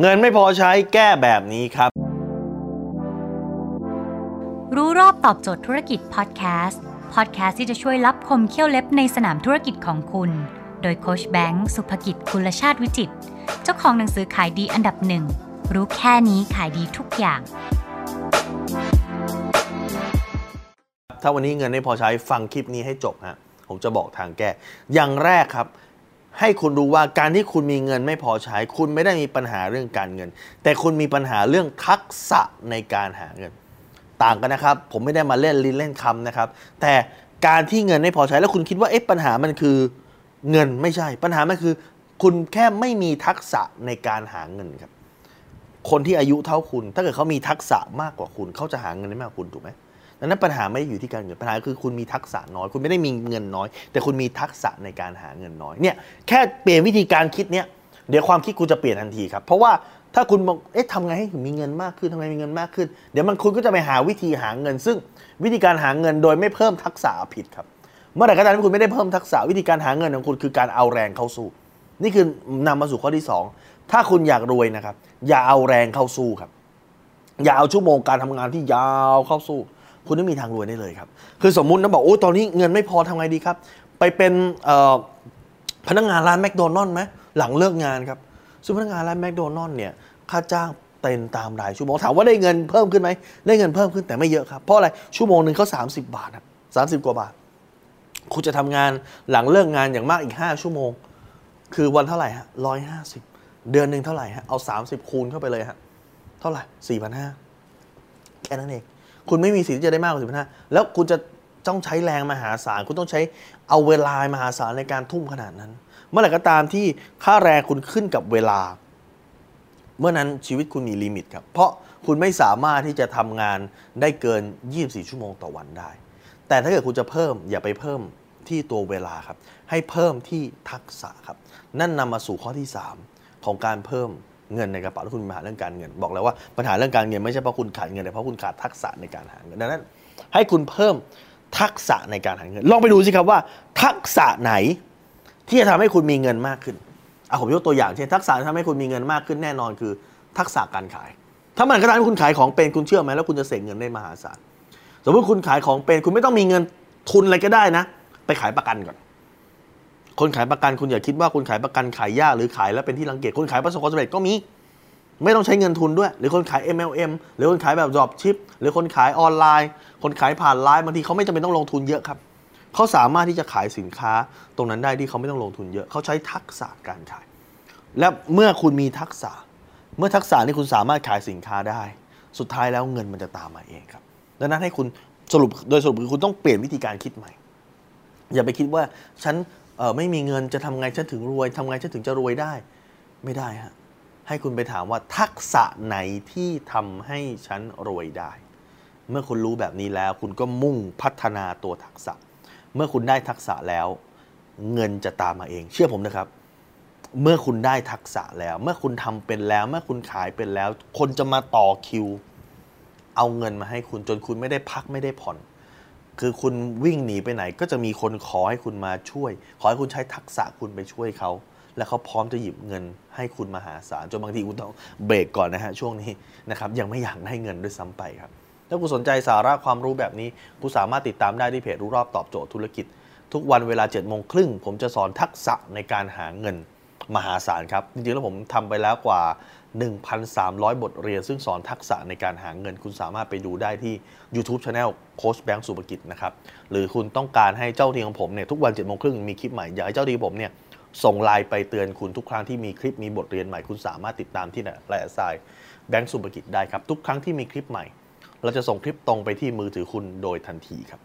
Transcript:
เงินไม่พอใช้แก้แบบนี้ครับ รู้รอบตอบโจทย์ธุรกิจพอดแคสต์พอดแคสต์ที่จะช่วยรับคมเขี้ยวเล็บในสนามธุรกิจของคุณ โดยโคชแบงค์สุภกิจคุลชาติวิจิต เจ้าของหนังสือขายดีอันดับหนึ่ง รู้แค่นี้ขายดีทุกอย่าง ถ้าวันนี้เงินไม่พอใช้ฟังคลิปนี้ให้จบฮะผมจะบอกทางแก้อย่างแรกครับ ให้คุณรู้ว่าการที่คุณมีเงินไม่พอใช้ คุณไม่ได้มีปัญหาเรื่องการเงิน แต่คุณมีปัญหาเรื่องทักษะในการหาเงิน ต่างกันนะครับ ผมไม่ได้มาเล่นลิ้นเล่นคำนะครับ แต่การที่เงินไม่พอใช้แล้วคุณคิดว่าเอ๊ะปัญหามันคือเงินไม่ใช่ ปัญหามันคือ คุณแค่ไม่มีทักษะในการหาเงินครับ คนที่อายุเท่าคุณ ถ้าเกิดเขามีทักษะมากกว่าคุณเขาจะหาเงินได้มากกว่าคุณถูกไหม ดังนั้นปัญหาไม่ได้อยู่ที่การเงินปัญหาคือคุณมีทักษะน้อย คุณไม่ได้มีเงินน้อย แต่คุณมีทักษะในการหาเงินน้อยเนี่ยแค่เปลี่ยนวิธีการคิดเนี่ยเดี๋ยวความคิดคุณจะเปลี่ยนทันทีครับเพราะว่าถ้าคุณบอกเอ๊ะทำไงให้มีเงินมากขึ้นทำไงมีเงินมากขึ้น เดี๋ยวมันคุณก็จะไปหาวิธีหาเงิน ซึ่งวิธีการหาเงินโดยไม่เพิ่มทักษะผิดครับ เมื่อไหร่ก็ตามที่คุณไม่ได้เพิ่มทักษะวิธีการหาเงินของคุณคือการเอาแรงเข้าสู้ นี่คือนำมาสู่ข้อที่ 2 ถ้าคุณอยากรวยนะครับ อย่าเอาแรงเข้าสู้ครับ อย่าเอาชั่วโมงการทำงานที่ยาวเข้าสู้ คุณไม่มีทางรวยได้เลยครับ คือสมมุตินะบอกโอ้ตอนนี้เงินไม่พอทำไงดีครับ ไปเป็นพนักงานร้านแมคโดนัลล์ไหมหลังเลิกงานครับ ซึ่งพนักงานร้านแมคโดนัลล์เนี่ยค่าจ้างเต็นตามรายชั่วโมงถามว่าได้เงินเพิ่มขึ้นไหมได้เงินเพิ่มขึ้นแต่ไม่เยอะครับ เพราะอะไรชั่วโมงหนึ่งเขา30 บาทครับสามสิบกว่าบาท คุณจะทำงานหลังเลิกงานอย่างมากอีก 5 ชั่วโมง คือวันเท่าไหร่ฮะร้อยห้าสิบเดือนหนึ่งเท่าไหร่ฮะเอา 30 คูณเข้าไปเลยฮะเท่าไหร่สี่พันห้าแค่นั้นเอง คุณไม่มีสิทธิ์ที่จะได้มากกว่าสี่พันห้าแล้วคุณจะต้องใช้แรงมหาศาล คุณต้องใช้เอาเวลามหาศาลในการทุ่มขนาดนั้น เมื่อไหร่ก็ตามที่ค่าแรงคุณขึ้นกับเวลา เมื่อนั้นชีวิตคุณมีลิมิตครับ เพราะคุณไม่สามารถที่จะทำงานได้เกิน 24 ชั่วโมงต่อวันได้ แต่ถ้าเกิดคุณจะเพิ่มอย่าไปเพิ่มที่ตัวเวลาครับ ให้เพิ่มที่ทักษะครับ นั่นนำมาสู่ข้อที่ 3 ของการเพิ่ม เงินในกระเป๋าถ้าคุณมีปัญหาเรื่องการเงิน บอกแล้วว่าปัญหาเรื่องการเงินไม่ใช่เพราะคุณขาดเงินแต่เพราะคุณขาดทักษะในการหาเงินดังนั้น ให้คุณเพิ่มทักษะในการหาเงิน ลองไปดูสิครับว่า ทักษะไหนที่จะทำให้คุณมีเงินมากขึ้นอผมยกตัวอย่างเช่นทักษะที่ทำให้คุณมีเงินมากขึ้นแน่นอนคือ ทักษะการขาย ถ้ามันก็ตามที่คุณขายของเป็นคุณเชื่อไหมแล้วคุณจะเสกเงินได้มหาศาลสมมติคุณขายของเป็นคุณไม่ต้องมีเงินทุนอะไรก็ได้นะ ไปขายประกันก่อน คนขายประกันคุณอย่าคิดว่าคุณขายประกันขายยากหรือขายแล้วเป็นที่รังเกียจคนขายประสบความสำเร็จก็มี ไม่ต้องใช้เงินทุนด้วย หรือคนขาย MLM หรือคนขายแบบ drop ship หรือคนขายออนไลน์ คนขายผ่านไลน์บางทีเขาไม่จำเป็นต้องลงทุนเยอะครับเขาสามารถที่จะขายสินค้าตรงนั้นได้ที่เขาไม่ต้องลงทุนเยอะเขาใช้ทักษะการขาย และเมื่อคุณมีทักษะ เมื่อทักษะนี้คุณสามารถขายสินค้าได้ สุดท้ายแล้วเงินมันจะตามมาเองครับดังนั้นให้คุณสรุปโดยสรุปคือคุณต้องเปลี่ยนวิธีการคิดใหม่ อย่าไปคิดว่าฉัน เออไม่มีเงินจะทำไงฉันถึงรวยทำไงฉันถึงจะรวยได้ ไม่ได้ฮะให้คุณไปถามว่าทักษะไหนที่ทำให้ฉันรวยได้ เมื่อคุณรู้แบบนี้แล้ว คุณก็มุ่งพัฒนาตัวทักษะ เมื่อคุณได้ทักษะแล้ว เงินจะตามมาเอง เชื่อผมนะครับ เมื่อคุณได้ทักษะแล้ว เมื่อคุณทำเป็นแล้ว เมื่อคุณขายเป็นแล้ว คนจะมาต่อคิว เอาเงินมาให้คุณจนคุณไม่ได้พักไม่ได้ผ่อน คือคุณวิ่งหนีไปไหน ก็จะมีคนขอให้คุณมาช่วย ขอให้คุณใช้ทักษะคุณไปช่วยเขา และเขาพร้อมจะหยิบเงินให้คุณมหาศาลจนบางทีคุณต้องเบรกก่อนนะฮะช่วงนี้นะครับยังไม่อยากได้เงินด้วยซ้ำไปครับถ้าคุณสนใจสาระความรู้แบบนี้คุณสามารถติดตามได้ที่เพจรู้รอบตอบโจทย์ธุรกิจ ทุกวันเวลา7จ็ดโมงครึ่งผมจะสอนทักษะในการหาเงิน มหาศาลครับ จริงๆ แล้วผมทำไปแล้วกว่า 1,300 บทเรียน ซึ่งสอนทักษะในการหาเงิน คุณสามารถไปดูได้ที่ YouTube Channel โค้ชแบงค์สุภกิจนะครับ หรือคุณต้องการให้เจ้าทีของผมเนี่ยทุกวัน7จ็ดโมงครึ่งมีคลิปใหม่ อยากให้เจ้าทีผมเนี่ยส่งไลน์ไปเตือนคุณทุกครั้งที่มีคลิปมีบทเรียนใหม่ คุณสามารถติดตามที่ไลน์แอสไซแบงค์สุภกิจได้ครับ ทุกครั้งที่มีคลิปใหม่ เราจะส่งคลิปตรงไปที่มือถือคุณโดยทันทีครับ